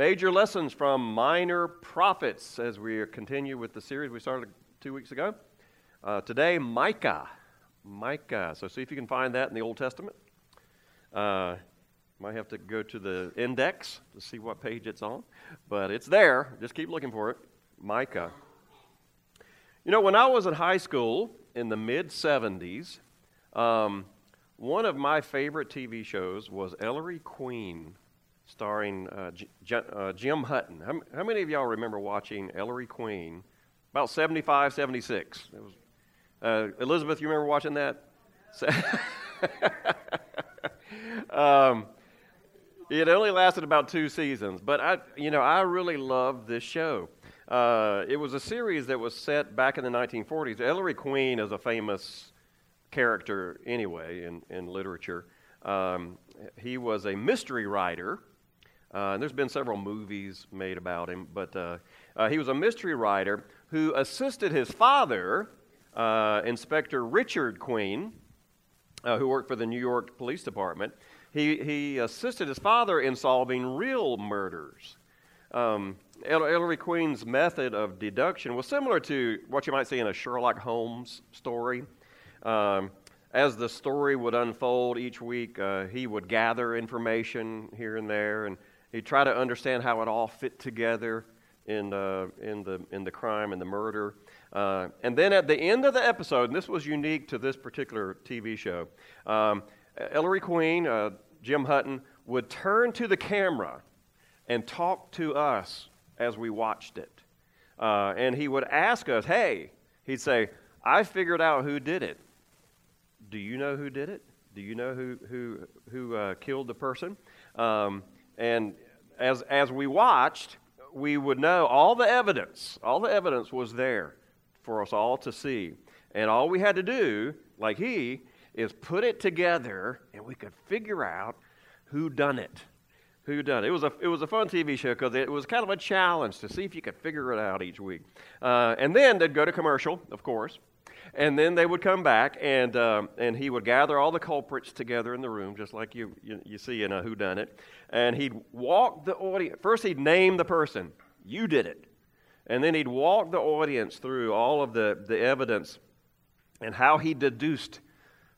Major lessons from minor prophets as we continue with the series we started two weeks ago. Uh, today, Micah. Micah. So see if you can find that in the Old Testament. Uh, might have to go to the index to see what page it's on, but it's there. Just keep looking for it. Micah. You know, when I was in high school in the mid 70s, um, one of my favorite TV shows was Ellery Queen, starring uh, J- uh, Jim Hutton. How, how, many of y'all remember watching Ellery Queen? About 75, 76. It was, uh, Elizabeth, you remember watching that? um, it only lasted about two seasons, but I, you know, I really loved this show. Uh, it was a series that was set back in the 1940s. Ellery Queen is a famous character anyway in, in literature. Um, he was a mystery writer. Uh, and there's been several movies made about him, but uh, uh he was a mystery writer who assisted his father, uh, Inspector Richard Queen, uh, who worked for the New York Police Department. He, he assisted his father in solving real murders. Um, Ellery Queen's method of deduction was similar to what you might see in a Sherlock Holmes story. Um, as the story would unfold each week, uh, he would gather information here and there, and he'd try to understand how it all fit together in, uh, in, the, in the crime and the murder. Uh, and then at the end of the episode, and this was unique to this particular TV show, um, Ellery Queen, uh, Jim Hutton, would turn to the camera and talk to us as we watched it. Uh, and he would ask us, hey, he'd say, I figured out who did it. Do you know who did it? Do you know who, who, who uh, killed the person? Um, and as, as we watched, we would know all the evidence. All the evidence was there for us all to see. And all we had to do, like he, is put it together and we could figure out who done it. Who done it? It was a, it was a fun TV show because it was kind of a challenge to see if you could figure it out each week. Uh, and then they'd go to commercial, of course. And then they would come back, and, um, and he would gather all the culprits together in the room, just like you, you, you see in a Who Done It. And he'd walk the audience. First, he'd name the person. You did it. And then he'd walk the audience through all of the, the evidence and how he deduced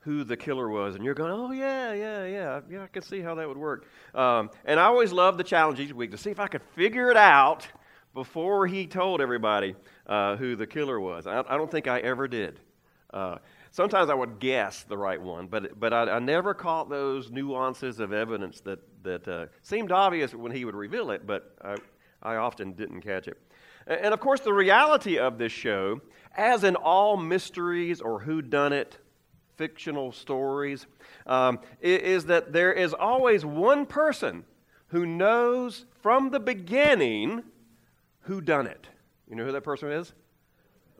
who the killer was. And you're going, oh, yeah, yeah, yeah. Yeah, I can see how that would work. Um, and I always loved the challenge each week to see if I could figure it out before he told everybody uh, who the killer was. I, I, don't think I ever did. Uh, sometimes I would guess the right one, but, but I, I never caught those nuances of evidence that, that uh, seemed obvious when he would reveal it, but I, I often didn't catch it. And, of course, the reality of this show, as in all mysteries or whodunit fictional stories, um, is that there is always one person who knows from the beginning who done it. You know who that person is?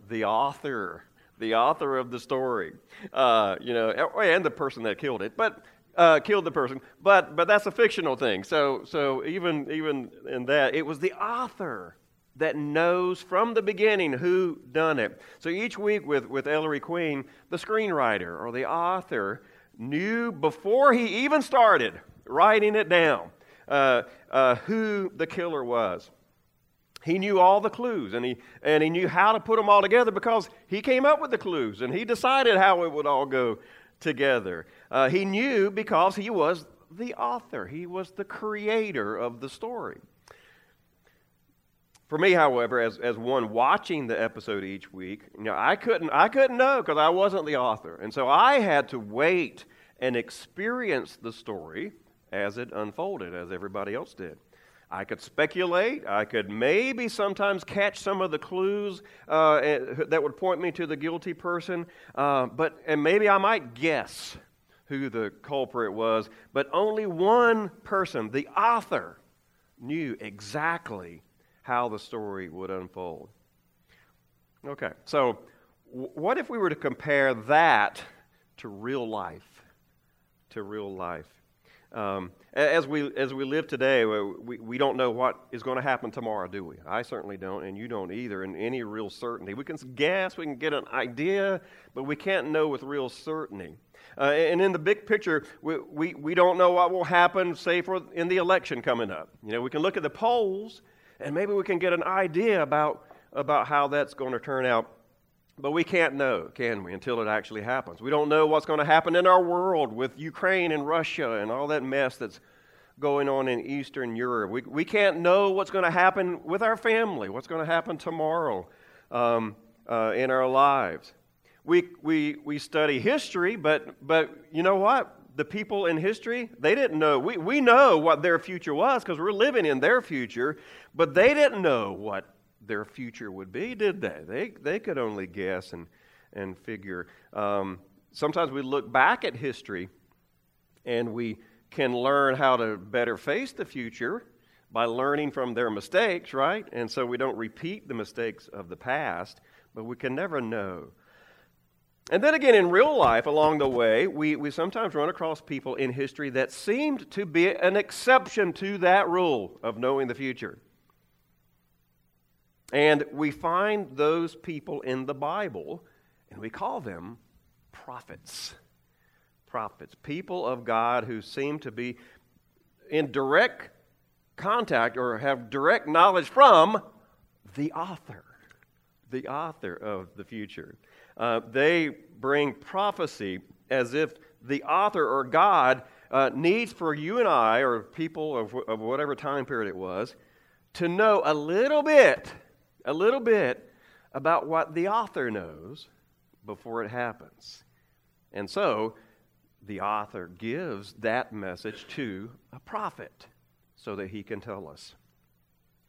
The author, the author of the story. Uh, you know, and the person that killed it, but uh, killed the person. But but that's a fictional thing. So so even even in that, it was the author that knows from the beginning who done it. So each week with with Ellery Queen, the screenwriter or the author knew before he even started writing it down uh, uh, who the killer was. He knew all the clues and he, and he knew how to put them all together because he came up with the clues and he decided how it would all go together. Uh, he knew because he was the author, he was the creator of the story. For me, however, as, as one watching the episode each week, you know, I couldn't, I couldn't know because I wasn't the author. And so I had to wait and experience the story as it unfolded, as everybody else did. I could speculate. I could maybe sometimes catch some of the clues uh, eh, that would point me to the guilty person, uh, but and maybe I might guess who the culprit was. But only one person, the author, knew exactly how the story would unfold. Okay, so what if we were to compare that to real life? To real life. Um, as, we, as we live today, we, we don't know what is going to happen tomorrow, do we? I certainly don't, and you don't either, in any real certainty. We can guess, we can get an idea, but we can't know with real certainty. Uh, and in the big picture, we, we, we don't know what will happen, say, for in the election coming up. You know, we can look at the polls, and maybe we can get an idea about, about how that's going to turn out but we can't know, can we, until it actually happens. We don't know what's going to happen in our world with Ukraine and Russia and all that mess that's going on in Eastern Europe. We, we can't know what's going to happen with our family, what's going to happen tomorrow um, uh, in our lives. We, we, we study history, but, but you know what? The people in history, they didn't know. We, we know what their future was because we're living in their future, but they didn't know what their future would be, did they? They, they could only guess and, and figure. Um, sometimes we look back at history and we can learn how to better face the future by learning from their mistakes, right? And so we don't repeat the mistakes of the past, but we can never know. And then again, in real life, along the way, we, we sometimes run across people in history that seemed to be an exception to that rule of knowing the future. And we find those people in the Bible, and we call them prophets. Prophets, people of God who seem to be in direct contact or have direct knowledge from the author, the author of the future. Uh, they bring prophecy as if the author or God uh, needs for you and I, or people of, of whatever time period it was, to know a little bit a little bit about what the author knows before it happens. And so the author gives that message to a prophet so that he can tell us.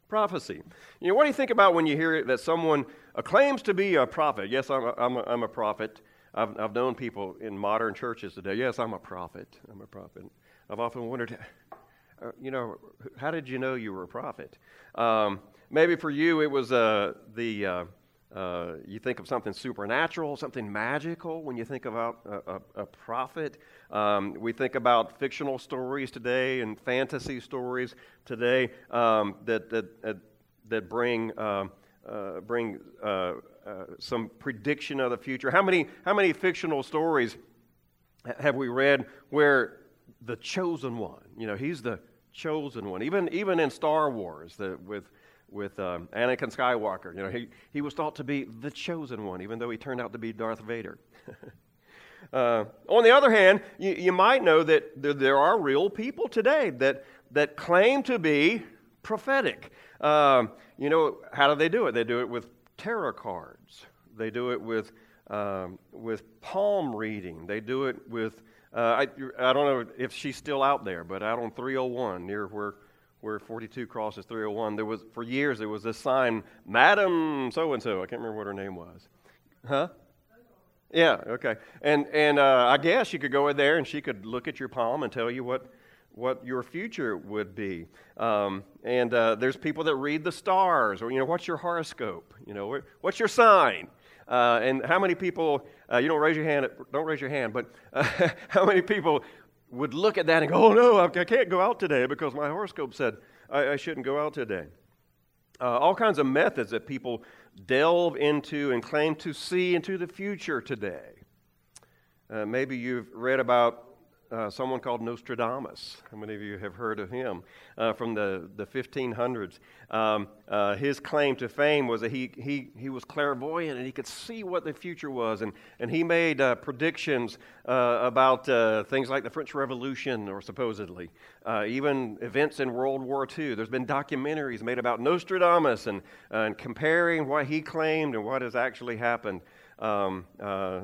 Prophecy. You know, what do you think about when you hear that someone claims to be a prophet? Yes, I'm a, I'm a, I'm a prophet. I've, I've known people in modern churches today. Yes, I'm a prophet. I'm a prophet. I've often wondered, you know, how did you know you were a prophet? Um, maybe for you it was uh, the uh, uh, you think of something supernatural, something magical when you think about a, a, a prophet. Um, we think about fictional stories today and fantasy stories today um, that, that, that bring, uh, bring uh, uh, some prediction of the future. How many, how many fictional stories have we read where the chosen one, you know, he's the chosen one? Even, even in Star Wars, the, with with um, Anakin Skywalker. You know, he, he was thought to be the chosen one, even though he turned out to be Darth Vader. uh, on the other hand, you, you might know that there, there, are real people today that, that claim to be prophetic. Um, you know, how do they do it? They do it with tarot cards. They do it with, um, with palm reading. They do it with, uh, I, I don't know if she's still out there, but out on 301 near where where 42 crosses 301, there was for years there was this sign, Madam so and so. I can't remember what her name was. Huh? Yeah. Okay. And and uh, I guess you could go in there and she could look at your palm and tell you what what your future would be. Um, and uh, there's people that read the stars, or you know, what's your horoscope? You know, what's your sign? Uh, and how many people? Uh, you don't raise your hand. Don't raise your hand. But uh, how many people would look at that and go, oh no, I can't go out today because my horoscope said I, I shouldn't go out today. Uh, all kinds of methods that people delve into and claim to see into the future today. Uh, maybe you've read about uh, someone called Nostradamus. How many of you have heard of him uh, from the, the 1500s? Um, uh, his claim to fame was that he, he, he was clairvoyant and he could see what the future was. And, and he made uh, predictions uh, about uh, things like the French Revolution, or supposedly, even events in World War II. There's been documentaries made about Nostradamus and, and comparing what he claimed and what has actually happened. Um,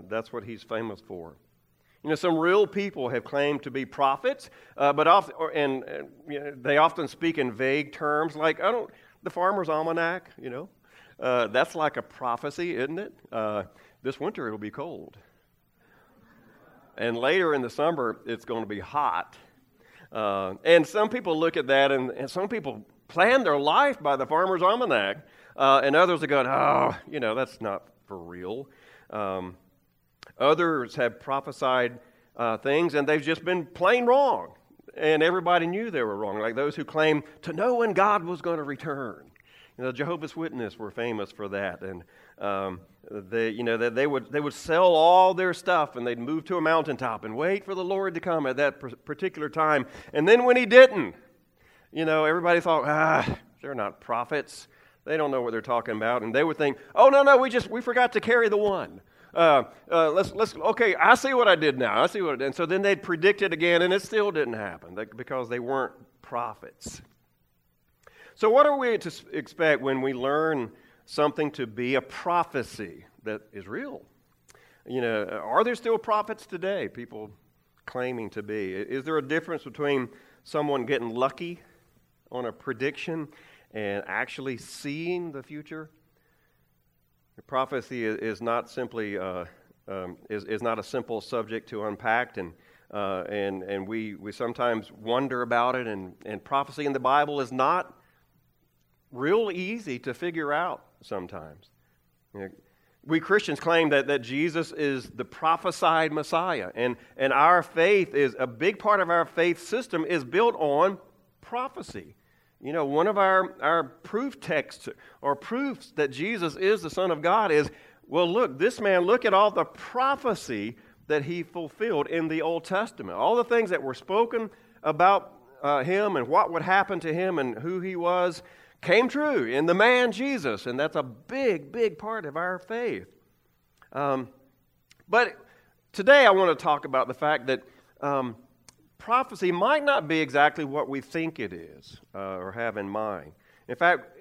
that's what he's famous for. You know, some real people have claimed to be prophets, uh, but often, or, and, you know, they often speak in vague terms, like I don't, the Farmer's Almanac. You know, uh, that's like a prophecy, isn't it? Uh, this winter it'll be cold, and later in the summer it's going to be hot. Uh, and some people look at that, and, and, some people plan their life by the Farmer's Almanac, uh, and others are going, "Oh, you know, that's not for real." Um, Others have prophesied uh, things and they've just been plain wrong. and everybody knew they were wrong, like those who claim to know when God was going to return. You know, Jehovah's Witnesses were famous for that, and um, they, you know, they, they, would, they would sell all their stuff and they'd move to a mountaintop and wait for the Lord to come at that particular time. And then when He didn't, you know, everybody thought, ah, they're not prophets. They don't know what they're talking about. And they would think, oh, no, no, we just, we forgot to carry the one. Uh, uh, let's, let's, okay, I see what I did now. I see what I did. And so then they'd predict it again, and it still didn't happen because they weren't prophets. So, what are we to expect when we learn something to be a prophecy that is real? You know, are there still prophets today, people claiming to be? Is there a difference between someone getting lucky on a prediction and actually seeing the future? Prophecy is not simply uh, um, is, is not a simple subject to unpack, and uh, and and we we sometimes wonder about it. And and prophecy in the Bible is not real easy to figure out sometimes. You know, we Christians claim that, that Jesus is the prophesied Messiah, and, and our faith is a big part of our faith system is built on prophecy. You know, one of our, our proof texts or proofs that Jesus is the Son of God is well, look, this man, look at all the prophecy that he fulfilled in the Old Testament. All the things that were spoken about uh, him and what would happen to him and who he was came true in the man Jesus, and that's a big, big part of our faith. Um, but today I want to talk about the fact that um, prophecy might not be exactly what we think it is uh, or have in mind. In fact,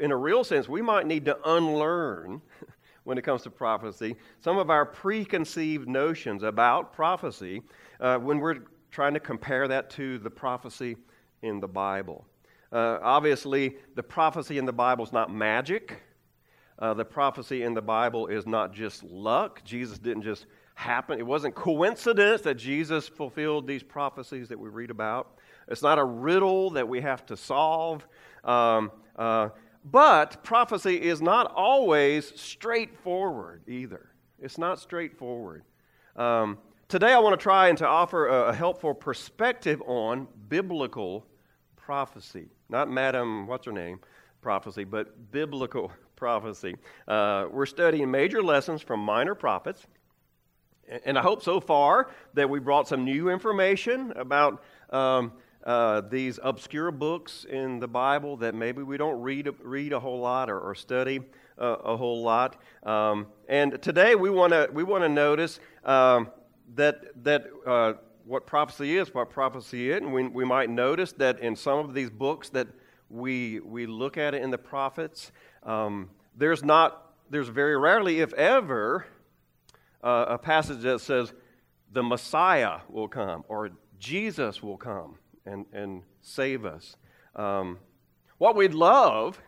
in a real sense, we might need to unlearn, when it comes to prophecy, some of our preconceived notions about prophecy uh, when we're trying to compare that to the prophecy in the Bible. Uh, obviously, the prophecy in the Bible is not magic. Uh, the prophecy in the Bible is not just luck. Jesus didn't just happen. It wasn't coincidence that Jesus fulfilled these prophecies that we read about. It's not a riddle that we have to solve. Um, uh, but prophecy is not always straightforward either. It's not straightforward. Um, today, I want to try and to offer a, a helpful perspective on biblical prophecy. Not Madam, what's her name, prophecy, but biblical prophecy. Uh, we're studying major lessons from minor prophets. And I hope so far that we brought some new information about um, uh, these obscure books in the Bible that maybe we don't read, read a whole lot or, or study uh, a whole lot. Um, and today we want to we wanna notice um, that, that uh, what prophecy is, what prophecy is, and we, we might notice that in some of these books that we, we look at it in the prophets, um, there's not, there's very rarely, if ever, uh, a passage that says the Messiah will come or Jesus will come and, and save us. Um, what we'd love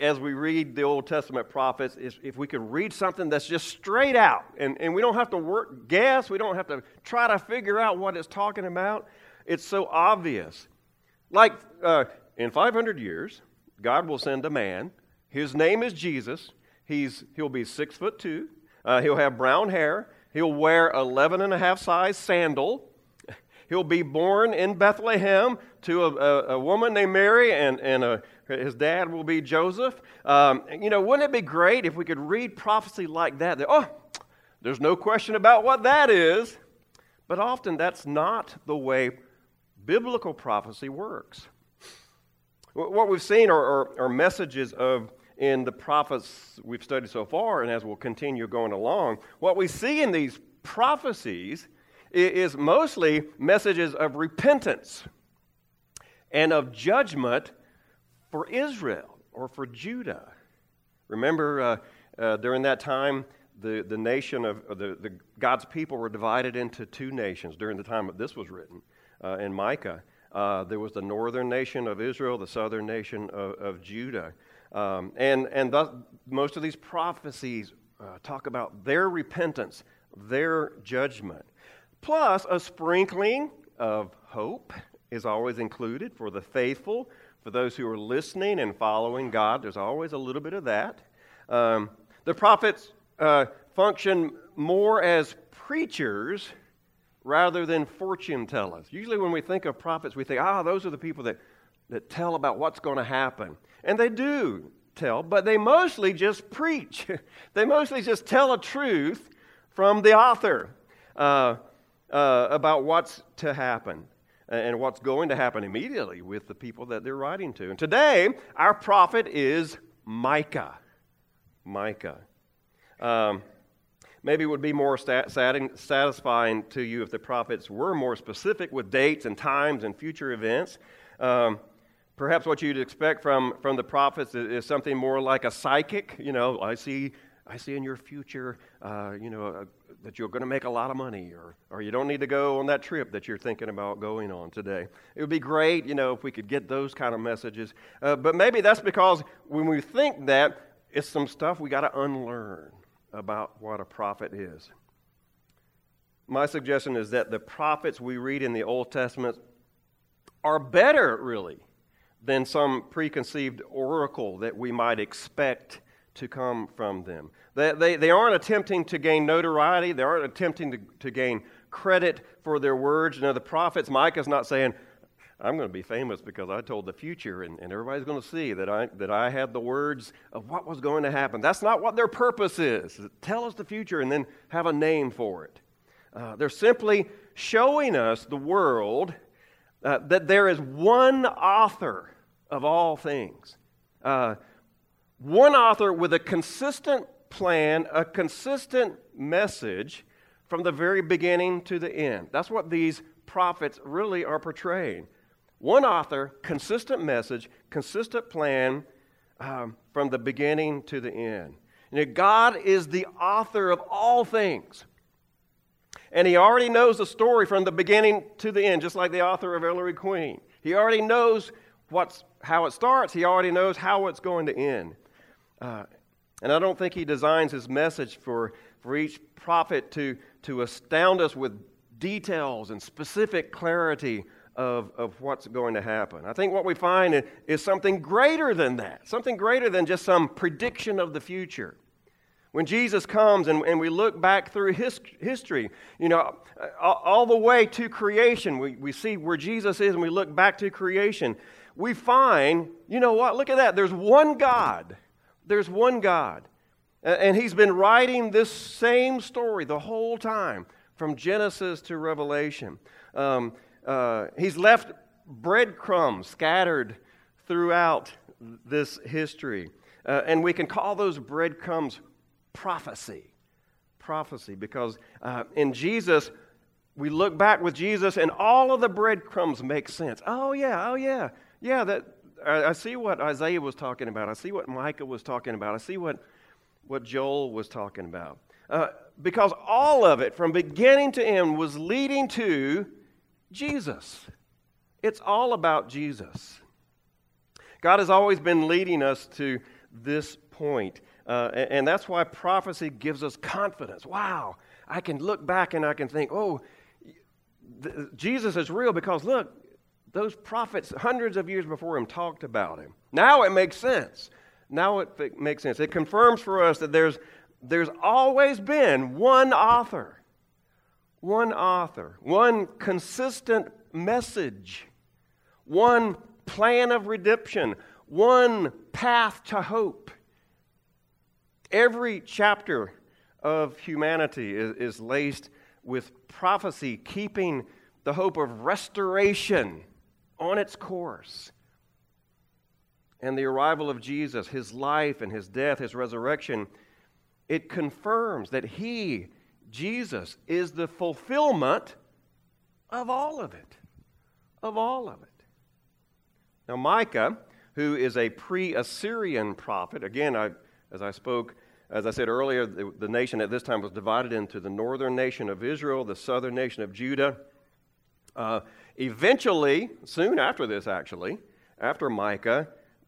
as we read the Old Testament prophets is if we could read something that's just straight out and, and we don't have to work, guess, we don't have to try to figure out what it's talking about. It's so obvious. Like uh, in 500 years, God will send a man. His name is Jesus. He's, he'll be six foot two. Uh, he'll have brown hair. He'll wear 11 and a half size sandal. He'll be born in Bethlehem to a, a, a woman named Mary and, and a, his dad will be Joseph. Um, you know, wouldn't it be great if we could read prophecy like that? that? Oh, there's no question about what that is. But often that's not the way biblical prophecy works. What we've seen are, are, are messages of in the prophets we've studied so far, and as we'll continue going along, what we see in these prophecies is mostly messages of repentance and of judgment for Israel or for Judah. Remember, uh, uh, during that time, the, the nation of the, the, God's people were divided into two nations during the time that this was written uh, in Micah. Uh, there was the northern nation of Israel, the southern nation of, of Judah. Um, and and thus, most of these prophecies uh, talk about their repentance, their judgment. Plus, a sprinkling of hope is always included for the faithful for those who are listening and following God, there's always a little bit of that. Um, the prophets uh, function more as preachers rather than fortune tellers. Usually, when we think of prophets, we think, ah, those are the people that, that tell about what's going to happen. And they do tell, but they mostly just preach. they mostly just tell a truth from the author uh, uh, about what's to happen and what's going to happen immediately with the people that they're writing to. And today, our prophet is Micah. Micah. Um, maybe it would be more stat- satisfying to you if the prophets were more specific with dates and times and future events. Um, perhaps what you'd expect from, from the prophets is, is, something more like a psychic. You know, I see, I see in your future, uh, you know, uh, that you're going to make a lot of money, or, or you don't need to go on that trip that you're thinking about going on today. It would be great, you know, if we could get those kind of messages. Uh, but maybe that's because when we think that, it's some stuff we got to unlearn about what a prophet is. My suggestion is that the prophets we read in the Old Testament are better, really, than some preconceived oracle that we might expect to come from them. They, they, they aren't attempting to gain notoriety, they aren't attempting to, to gain credit for their words. You know, the prophets, Micah's not saying, I'm going to be famous because I told the future and, and everybody's going to see that I, that I had the words of what was going to happen. That's not what their purpose is. Tell us the future and then have a name for it. Uh, they're simply showing us, the world, uh, that there is one author of all things. Uh, one author with a consistent plan, a consistent message from the very beginning to the end. That's what these prophets really are portraying. One author, consistent message, consistent plan um, from the beginning to the end. You know, God is the author of all things. And He already knows the story from the beginning to the end, just like the author of Ellery Queen. He already knows what's, how it starts, He already knows how it's going to end. Uh, and I don't think he designs his message for, for each prophet to, to astound us with details and specific clarity of, of what's going to happen. I think what we find is something greater than that, something greater than just some prediction of the future. When Jesus comes and, and we look back through his, history, you know, all, all the way to creation, we, we see where Jesus is and we look back to creation, we find, you know what, look at that. There's one God there's one God. And he's been writing this same story the whole time, from Genesis to Revelation. Um, uh, he's left breadcrumbs scattered throughout this history. Uh, and we can call those breadcrumbs prophecy. Prophecy, because uh, in Jesus, we look back with Jesus and all of the breadcrumbs make sense. Oh, yeah, oh, yeah, yeah, that, I, see what Isaiah was talking about. I see what Micah was talking about. I see what, what Joel was talking about. Uh, because all of it, from beginning to end, was leading to Jesus. It's all about Jesus. God has always been leading us to this point. Uh, and, and, that's why prophecy gives us confidence. Wow, I can look back and I can think, oh, Jesus is real because look, those prophets, hundreds of years before him, talked about him. Now it makes sense. Now it makes sense. It confirms for us that there's, there's always been one author, one author, one consistent message, one plan of redemption, one path to hope. Every chapter of humanity is, is laced with prophecy, keeping the hope of restoration on its course. And the arrival of Jesus, his life and his death, his resurrection, it confirms that he, Jesus, is the fulfillment of all of it. Of all of it. Now, Micah, who is a pre Assyrian prophet, again, I, as I spoke, as I said earlier, the, the nation at this time was divided into the northern nation of Israel, the southern nation of Judah. Uh, Eventually, soon after this, actually, after Micah,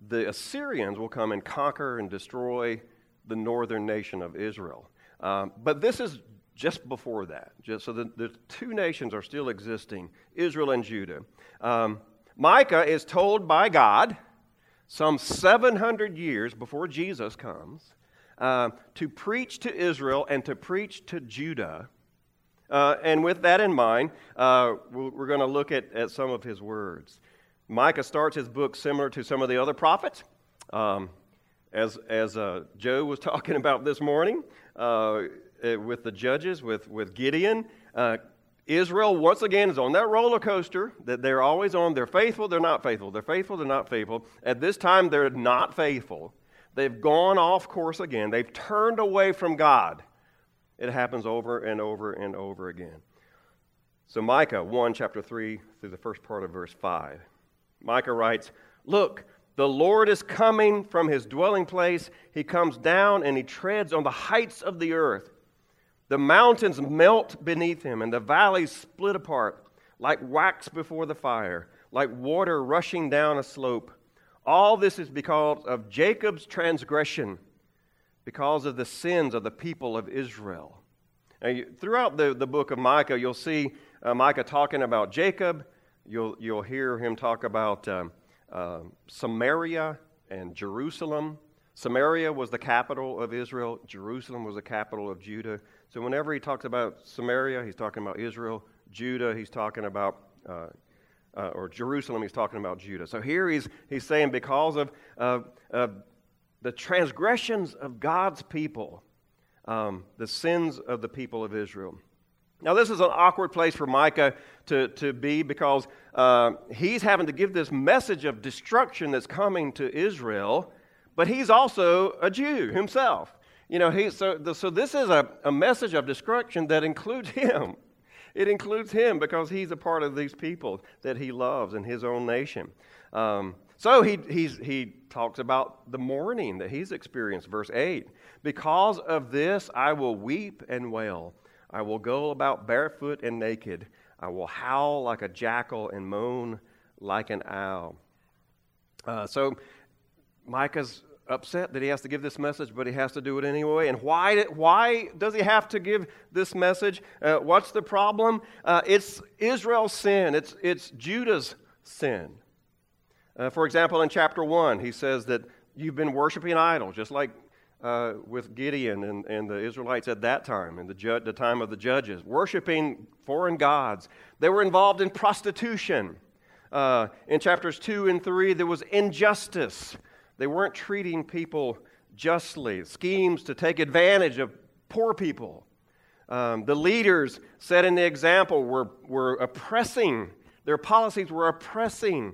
the Assyrians will come and conquer and destroy the northern nation of Israel. Um, but this is just before that. Just so the, the, two nations are still existing Israel and Judah. Um, Micah is told by God some 700 years before Jesus comes uh, to preach to Israel and to preach to Judah Uh, and with that in mind, uh, we're going to look at, at some of his words. Micah starts his book similar to some of the other prophets. Um, as as uh, Joe was talking about this morning uh, eh, with the judges, with, with Gideon, uh, Israel once again is on that roller coaster that they're always on. They're faithful, they're not faithful. They're faithful, they're not faithful. At this time, they're not faithful. They've gone off course again. They've turned away from God. It happens over and over and over again. So, Micah 1, chapter 3, through the first part of verse 5. Micah writes, Look, the Lord is coming from his dwelling place. He comes down and he treads on the heights of the earth. The mountains melt beneath him, and the valleys split apart like wax before the fire, like water rushing down a slope. All this is because of Jacob's transgression because of the sins of the people of Israel. Now, throughout the, the book of Micah, you'll see uh, Micah talking about Jacob. You'll, you'll hear him talk about um, uh, Samaria and Jerusalem. Samaria was the capital of Israel, Jerusalem was the capital of Judah. So, whenever he talks about Samaria, he's talking about Israel. Judah, he's talking about, uh, uh, or Jerusalem, he's talking about Judah. So, here he's, he's saying because of the transgressions of God's people, um, the sins of the people of Israel. Now, this is an awkward place for Micah to, to be because uh, he's having to give this message of destruction that's coming to Israel, but he's also a Jew himself. You know, he, so, the, so this is a, a message of destruction that includes him. It includes him because he's a part of these people that he loves in his own nation. Um, so he, he talks about the mourning that he's experienced, verse 8. Because of this, I will weep and wail. I will go about barefoot and naked. I will howl like a jackal and moan like an owl. Uh, so Micah's upset that he has to give this message, but he has to do it anyway. And why, why does he have to give this message? Uh, what's the problem? Uh, it's Israel's sin, it's, it's Judah's sin. Uh, for example, in chapter 1, he says that you've been worshiping idols, just like uh, with Gideon and, and the Israelites at that time, in the, ju- the time of the judges, worshiping foreign gods. They were involved in prostitution. Uh, in chapters 2 and 3, there was injustice. They weren't treating people justly, schemes to take advantage of poor people. Um, the leaders setting the example were, were oppressing, their policies were oppressing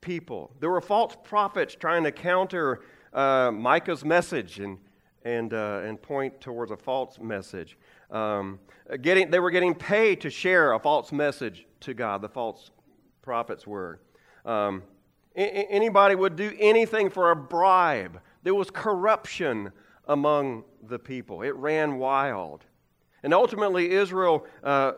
people. There were false prophets trying to counter uh, Micah's message and, and, uh, and point towards a false message. Um, getting, they were getting paid to share a false message to God, the false prophets were. Um, anybody would do anything for a bribe. There was corruption among the people, it ran wild. And ultimately, Israel uh,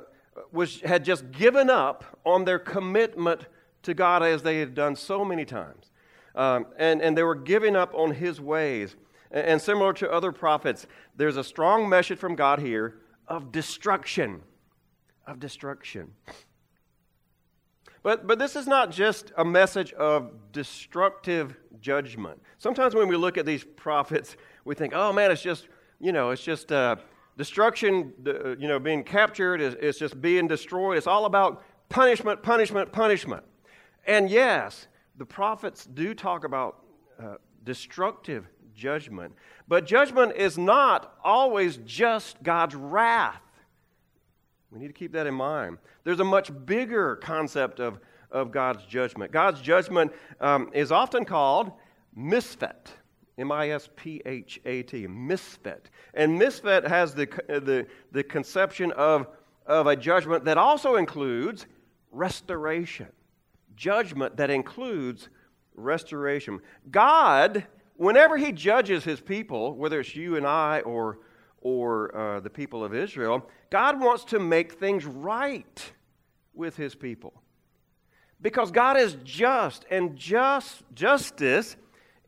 was, had just given up on their commitment to God as they had done so many times. Um, and, and they were giving up on his ways. And, and similar to other prophets, there's a strong message from God here of destruction. Of destruction. But, but this is not just a message of destructive judgment. Sometimes when we look at these prophets, we think, oh man, it's just, you know, it's just uh, destruction, you know, being captured, it's, it's just being destroyed. It's all about punishment, punishment, punishment. And yes, the prophets do talk about uh, destructive judgment, but judgment is not always just God's wrath. We need to keep that in mind. There's a much bigger concept of, of God's judgment. God's judgment um, is often called misphat. M I S P H A T, misphat. And misphat has the, the, the conception of, of a judgment that also includes restoration judgment that includes restoration. God, whenever He judges His people, whether it's you and I or, or uh, the people of Israel, God wants to make things right with His people. Because God is just, and just justice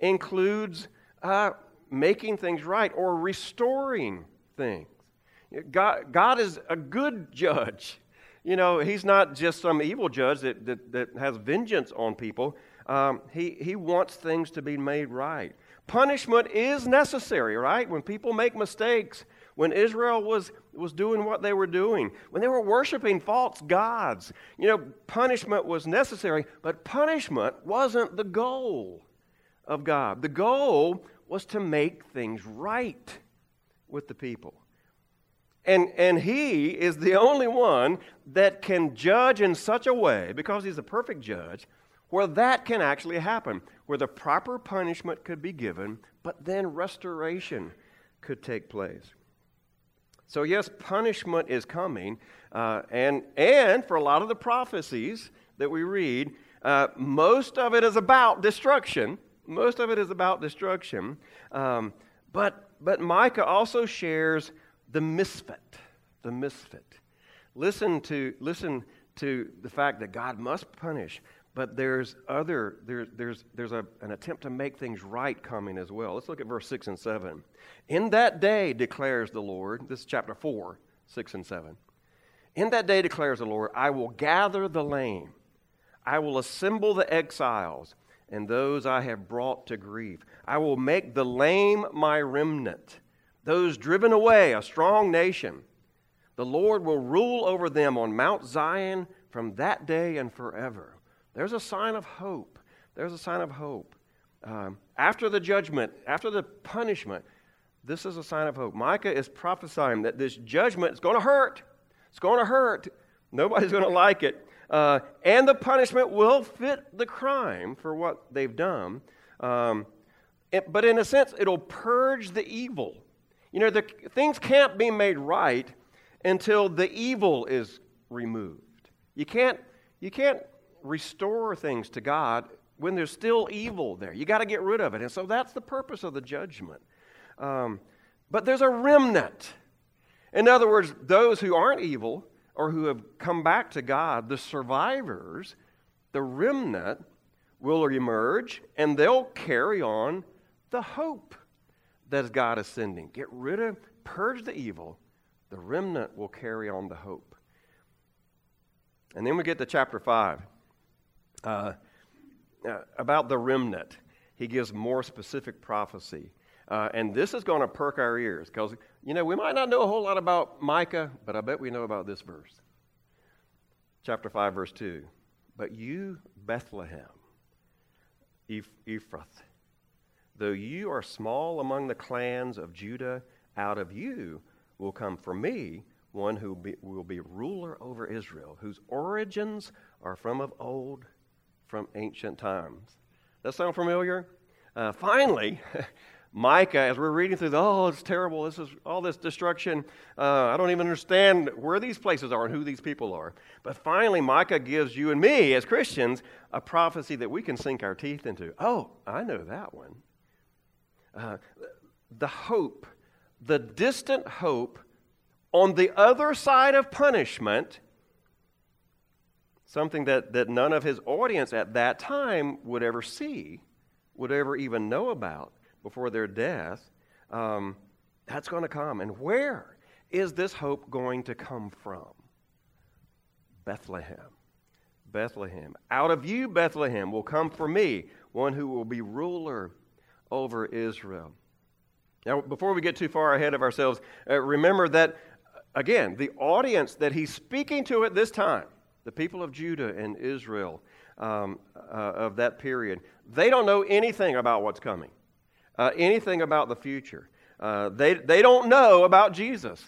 includes uh, making things right or restoring things. God, God is a good judge. You know, he's not just some evil judge that, that, that has vengeance on people. Um, he, he wants things to be made right. Punishment is necessary, right? When people make mistakes, when Israel was, was doing what they were doing, when they were worshiping false gods. You know, punishment was necessary, but punishment wasn't the goal of God. The goal was to make things right with the people. And, and he is the only one that can judge in such a way, because he's a perfect judge, where that can actually happen, where the proper punishment could be given, but then restoration could take place. So, yes, punishment is coming. Uh, and, and for a lot of the prophecies that we read, uh, most of it is about destruction. Most of it is about destruction. Um, but, but Micah also shares the misphat. The misphat. Listen to, listen to the fact that God must punish, but there's other, there, there's, there's a, an attempt to make things right coming as well. Let's look at verse 6 and 7. In that day, declares the Lord, this is chapter 4, 6 and 7. In that day, declares the Lord, I will gather the lame, I will assemble the exiles, and those I have brought to grief. I will make the lame my remnant, those driven away, a strong nation. The Lord will rule over them on Mount Zion from that day and forever. There's a sign of hope. There's a sign of hope. Um, after the judgment, after the punishment, this is a sign of hope. Micah is prophesying that this judgment is going to hurt. It's going to hurt. Nobody's going to like it. Uh, and the punishment will fit the crime for what they've done. Um, it, but in a sense, it'll purge the evil. You know, the, things can't be made right until the evil is removed. You can't, you can't restore things to God when there's still evil there. You got to get rid of it. And so that's the purpose of the judgment. Um, but there's a remnant. In other words, those who aren't evil or who have come back to God, the survivors, the remnant, will emerge and they'll carry on the hope that God is sending. Get rid of, purge the evil. The remnant will carry on the hope. And then we get to chapter 5 uh, uh, about the remnant. He gives more specific prophecy. Uh, and this is going to perk our ears because, you know, we might not know a whole lot about Micah, but I bet we know about this verse. Chapter 5, verse 2. But you, Bethlehem, Ephrath, though you are small among the clans of Judah, out of you will come for me one who be, will be ruler over Israel, whose origins are from of old, from ancient times. does That sound familiar? Uh, finally, Micah, as we're reading through, the, oh, it's terrible. This is all this destruction. Uh, I don't even understand where these places are and who these people are. But finally, Micah gives you and me, as Christians, a prophecy that we can sink our teeth into. Oh, I know that one. Uh, the hope, the distant hope on the other side of punishment something that, that none of his audience at that time would ever see, would ever even know about before their death. Um, that's going to come. And where is this hope going to come from? Bethlehem. Bethlehem. Out of you, Bethlehem, will come for me one who will be ruler over Israel. Now, before we get too far ahead of ourselves, uh, remember that, again, the audience that he's speaking to at this time the people of Judah and Israel um, uh, of that period, they don't know anything about what's coming, uh, anything about the future. Uh, they, they don't know about Jesus.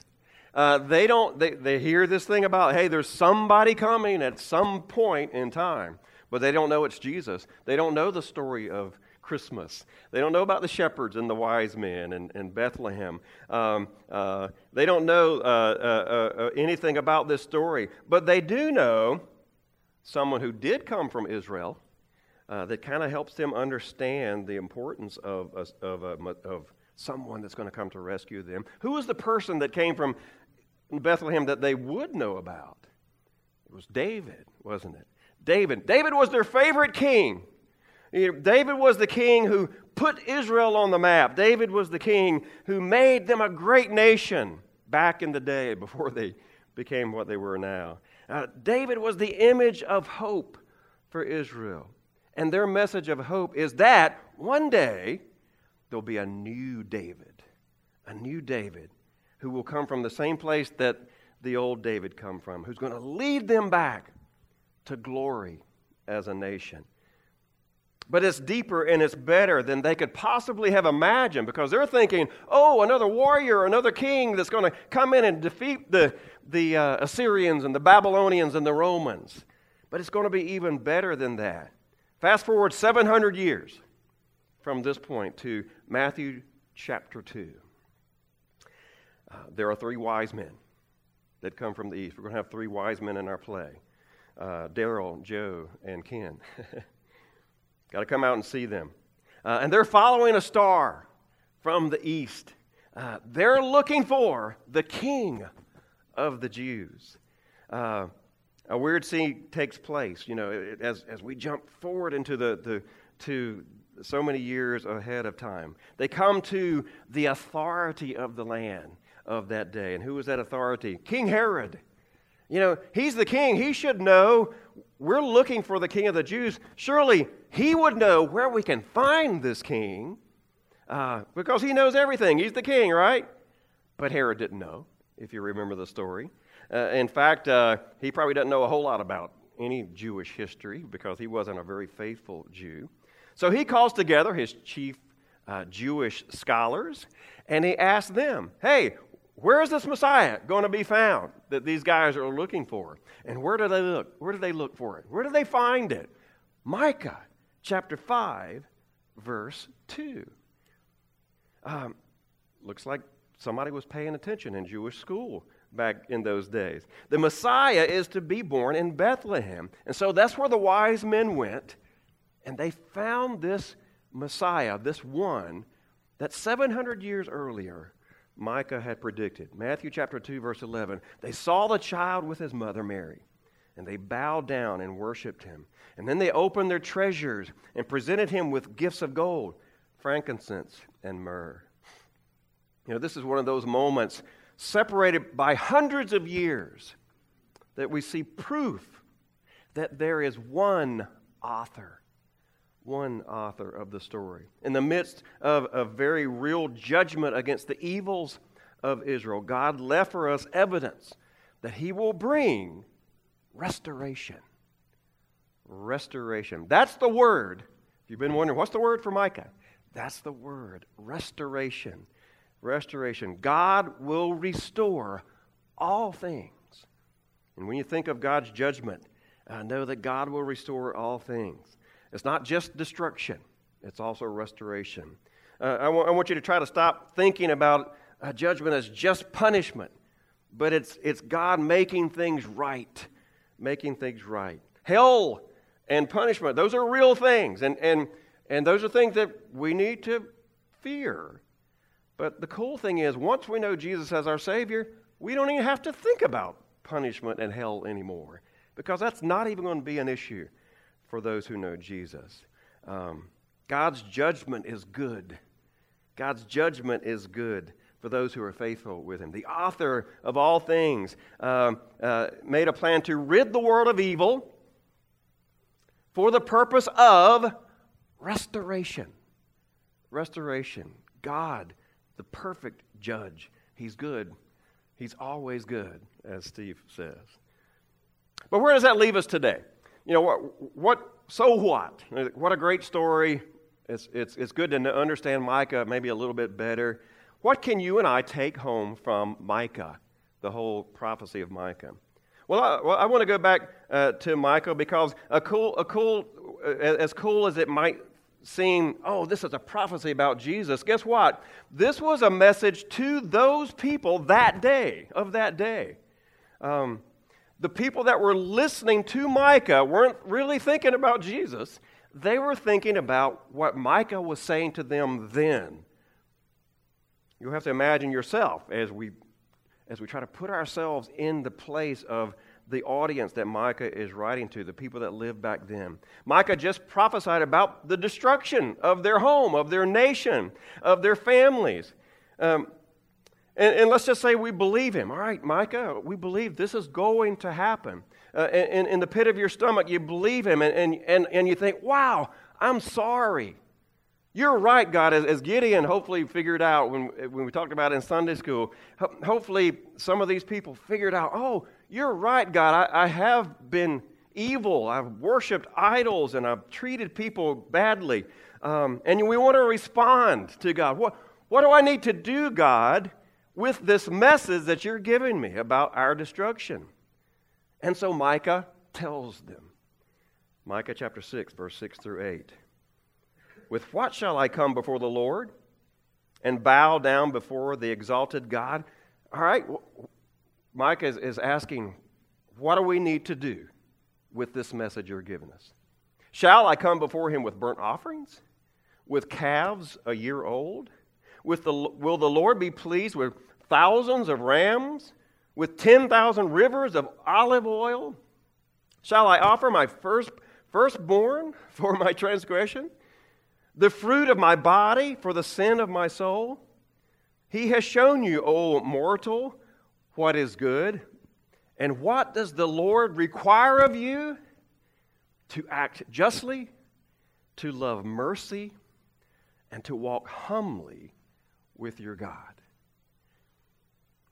Uh, they don't they, they hear this thing about hey there's somebody coming at some point in time but they don't know it's jesus they don't know the story of Christmas. They don't know about the shepherds and the wise men and, and Bethlehem. Um, uh, they don't know uh, uh, uh, anything about this story, but they do know someone who did come from Israel uh, that kind of helps them understand the importance of, of, of someone that's going to come to rescue them. Who was the person that came from Bethlehem that they would know about? It was David, wasn't it? David. David was their favorite king. You know, David was the king who put Israel on the map. David was the king who made them a great nation back in the day before they became what they were now. Uh, David was the image of hope for Israel. And their message of hope is that one day there'll be a new David, a new David who will come from the same place that the old David come from, who's going to lead them back to glory as a nation. But it's deeper and it's better than they could possibly have imagined because they're thinking, oh, another warrior, another king that's going to come in and defeat the, the uh, Assyrians and the Babylonians and the Romans. But it's going to be even better than that. Fast forward 700 years from this point to Matthew chapter 2. Uh, there are three wise men that come from the east. We're going to have three wise men in our play uh, Daryl, Joe, and Ken. Got to come out and see them. Uh, and they're following a star from the east. Uh, they're looking for the king of the Jews. Uh, a weird scene takes place, you know, as, as we jump forward into the, the, to so many years ahead of time. They come to the authority of the land of that day. And who was that authority? King Herod. You know, he's the king. He should know we're looking for the king of the Jews. Surely he would know where we can find this king uh, because he knows everything. He's the king, right? But Herod didn't know, if you remember the story. Uh, in fact, uh, he probably doesn't know a whole lot about any Jewish history because he wasn't a very faithful Jew. So he calls together his chief uh, Jewish scholars and he asks them, Hey, where is this Messiah going to be found that these guys are looking for? And where do they look? Where do they look for it? Where do they find it? Micah chapter 5, verse 2. Um, looks like somebody was paying attention in Jewish school back in those days. The Messiah is to be born in Bethlehem. And so that's where the wise men went, and they found this Messiah, this one that 700 years earlier Micah had predicted. Matthew chapter 2, verse 11. They saw the child with his mother Mary, and they bowed down and worshiped him. And then they opened their treasures and presented him with gifts of gold, frankincense, and myrrh. You know, this is one of those moments separated by hundreds of years that we see proof that there is one author one author of the story. In the midst of a very real judgment against the evils of Israel, God left for us evidence that He will bring restoration. Restoration. That's the word. If you've been wondering, what's the word for Micah? That's the word restoration. Restoration. God will restore all things. And when you think of God's judgment, uh, know that God will restore all things. It's not just destruction, it's also restoration. Uh, I, w- I want you to try to stop thinking about uh, judgment as just punishment, but it's, it's God making things right. Making things right. Hell and punishment, those are real things, and, and, and those are things that we need to fear. But the cool thing is, once we know Jesus as our Savior, we don't even have to think about punishment and hell anymore because that's not even going to be an issue for those who know Jesus. Um, God's judgment is good. God's judgment is good for those who are faithful with Him. The author of all things um, uh, made a plan to rid the world of evil for the purpose of restoration. Restoration. God, the perfect judge. He's good. He's always good, as Steve says. But where does that leave us today? You know, what, what, so what? What a great story. It's, it's, it's good to understand Micah maybe a little bit better. What can you and I take home from Micah, the whole prophecy of Micah? Well, I, well, I want to go back uh, to Micah because a cool, a cool, uh, as cool as it might seem, oh, this is a prophecy about Jesus. Guess what? This was a message to those people that day, of that day. Um, the people that were listening to Micah weren't really thinking about Jesus. They were thinking about what Micah was saying to them then. You'll have to imagine yourself as we, as we try to put ourselves in the place of the audience that Micah is writing to, the people that lived back then. Micah just prophesied about the destruction of their home, of their nation, of their families. Um, and, and, let's just say we believe him. All right, Micah, we believe this is going to happen. Uh, in, in the pit of your stomach, you believe him, and, and, and, and you think, wow, I'm sorry. You're right, God, as, as Gideon hopefully figured out when, when we talked about in Sunday school. Ho- hopefully, some of these people figured out, oh, you're right, God. I, I have been evil. I've worshiped idols and I've treated people badly. Um, and we want to respond to God. What, what do I need to do, God, with this message that you're giving me about our destruction? And so Micah tells them. Micah chapter 6, verse 6 through 8. With what shall I come before the Lord and bow down before the exalted God? All right, Micah is, is asking, what do we need to do with this message you're giving us? Shall I come before him with burnt offerings? With calves a year old? With the, will the Lord be pleased with thousands of rams? With 10,000 rivers of olive oil? Shall I offer my first, firstborn for my transgression? the fruit of my body for the sin of my soul? He has shown you, O mortal, what is good. And what does the Lord require of you? To act justly, to love mercy, and to walk humbly with your God.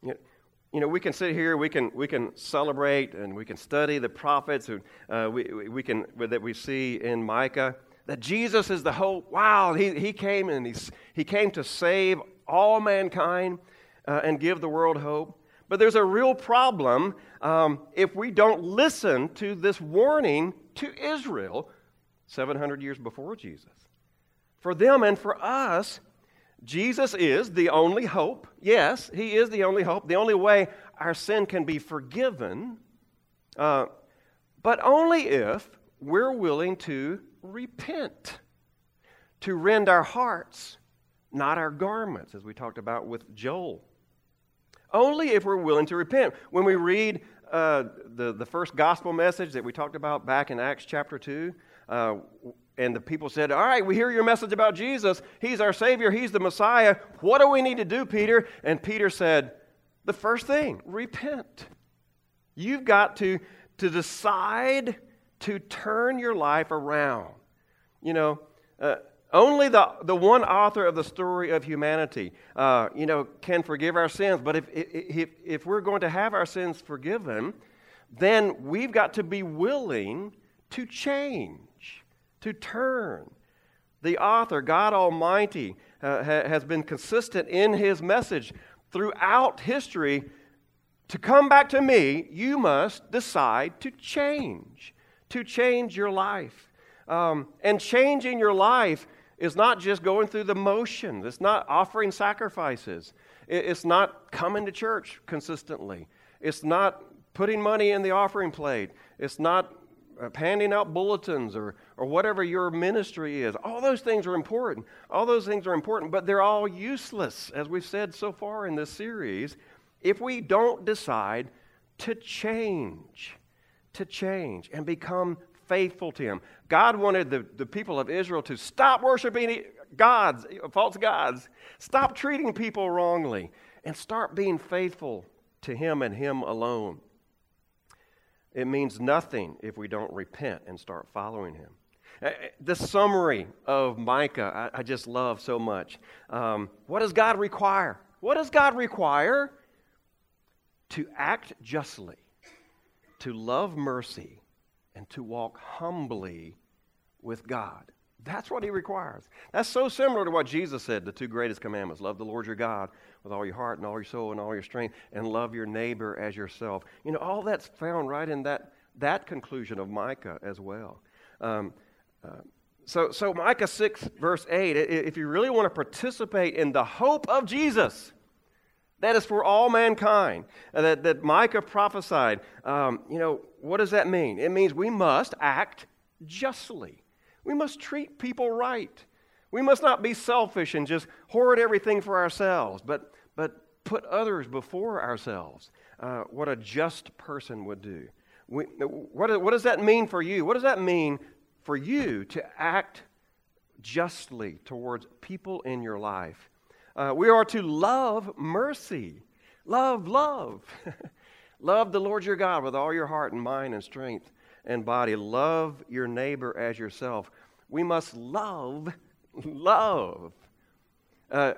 You know, we can sit here, we can, we can celebrate, and we can study the prophets who, uh, we, we can, that we see in Micah that Jesus is the hope. Wow, he, he came and he, he came to save all mankind uh, and give the world hope. But there's a real problem um, if we don't listen to this warning to Israel 700 years before Jesus. For them and for us, Jesus is the only hope. Yes, He is the only hope, the only way our sin can be forgiven, uh, but only if we're willing to repent, to rend our hearts, not our garments, as we talked about with Joel. Only if we're willing to repent. When we read uh, the, the first gospel message that we talked about back in Acts chapter 2, uh, and the people said, All right, we hear your message about Jesus. He's our Savior. He's the Messiah. What do we need to do, Peter? And Peter said, The first thing, repent. You've got to, to decide to turn your life around. You know, uh, only the, the one author of the story of humanity, uh, you know, can forgive our sins. But if, if, if we're going to have our sins forgiven, then we've got to be willing to change, to turn. The author, God Almighty, uh, ha, has been consistent in his message throughout history. To come back to me, you must decide to change to change your life. Um, and changing your life is not just going through the motions, it's not offering sacrifices, it's not coming to church consistently, it's not putting money in the offering plate, it's not uh, handing out bulletins or, or whatever your ministry is. All those things are important. All those things are important, but they're all useless, as we've said so far in this series, if we don't decide to change to change and become faithful to Him. God wanted the, the people of Israel to stop worshiping gods, false gods, stop treating people wrongly, and start being faithful to Him and Him alone. It means nothing if we don't repent and start following Him. Uh, uh, the summary of Micah, I, I just love so much. Um, what does God require? What does God require? To act justly to love mercy and to walk humbly with God. That's what he requires. That's so similar to what Jesus said, the two greatest commandments love the Lord your God with all your heart and all your soul and all your strength, and love your neighbor as yourself. You know, all that's found right in that, that conclusion of Micah as well. Um, so, so, Micah 6, verse 8, if you really want to participate in the hope of Jesus, that is for all mankind. Uh, that, that Micah prophesied. Um, you know, what does that mean? It means we must act justly. We must treat people right. We must not be selfish and just hoard everything for ourselves, but, but put others before ourselves. Uh, what a just person would do. We, what, what does that mean for you? What does that mean for you to act justly towards people in your life? Uh, we are to love mercy. Love, love. love the Lord your God with all your heart and mind and strength and body. Love your neighbor as yourself. We must love love. Uh,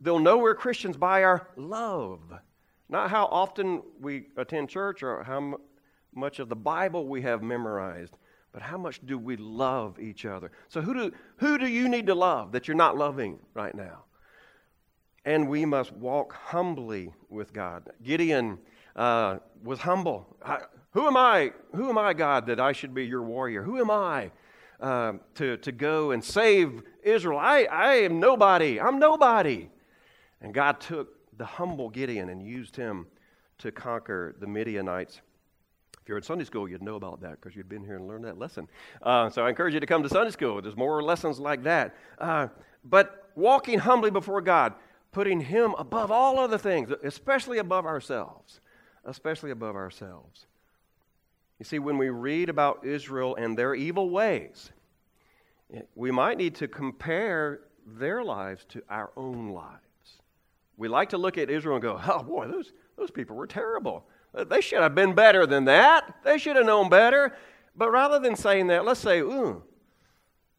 they'll know we're Christians by our love. Not how often we attend church or how m- much of the Bible we have memorized, but how much do we love each other? So, who do, who do you need to love that you're not loving right now? And we must walk humbly with God. Gideon uh, was humble. I, who am I? Who am I, God, that I should be your warrior? Who am I uh, to, to go and save Israel? I, I am nobody. I'm nobody. And God took the humble Gideon and used him to conquer the Midianites. You're in Sunday school, you'd know about that because you'd been here and learned that lesson. Uh, so I encourage you to come to Sunday school. There's more lessons like that. Uh, but walking humbly before God, putting Him above all other things, especially above ourselves. Especially above ourselves. You see, when we read about Israel and their evil ways, we might need to compare their lives to our own lives. We like to look at Israel and go, oh boy, those, those people were terrible. They should have been better than that. They should have known better. But rather than saying that, let's say, ooh,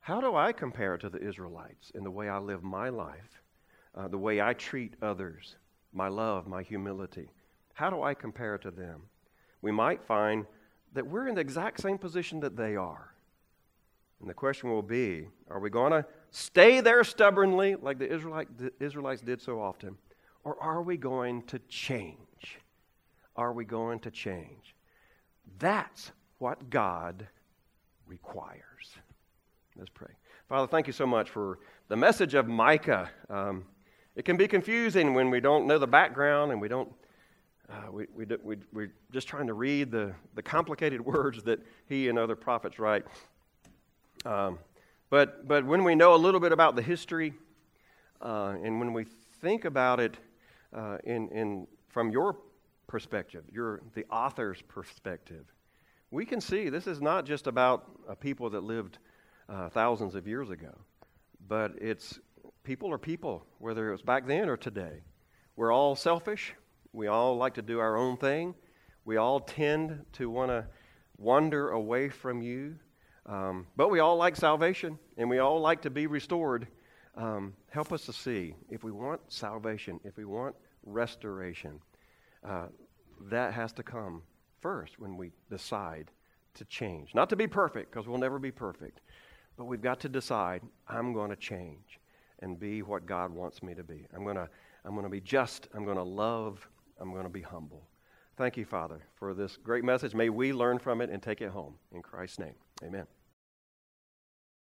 how do I compare to the Israelites in the way I live my life, uh, the way I treat others, my love, my humility? How do I compare to them? We might find that we're in the exact same position that they are. And the question will be are we going to stay there stubbornly like the, Israelite, the Israelites did so often? Or are we going to change? Are we going to change? That's what God requires. Let's pray. Father, thank you so much for the message of Micah. Um, it can be confusing when we don't know the background and we don't. Uh, we, we, we, we're just trying to read the, the complicated words that he and other prophets write. Um, but, but when we know a little bit about the history uh, and when we think about it uh, in, in, from your perspective, your, the author's perspective, we can see this is not just about a people that lived uh, thousands of years ago, but it's people are people, whether it was back then or today. We're all selfish. We all like to do our own thing. We all tend to want to wander away from you. Um, but we all like salvation and we all like to be restored. Um, help us to see if we want salvation, if we want restoration, uh, that has to come first when we decide to change. Not to be perfect, because we'll never be perfect, but we've got to decide I'm going to change and be what God wants me to be. I'm going to, I'm going to be just, I'm going to love, I'm going to be humble. Thank you, Father, for this great message. May we learn from it and take it home. In Christ's name, amen.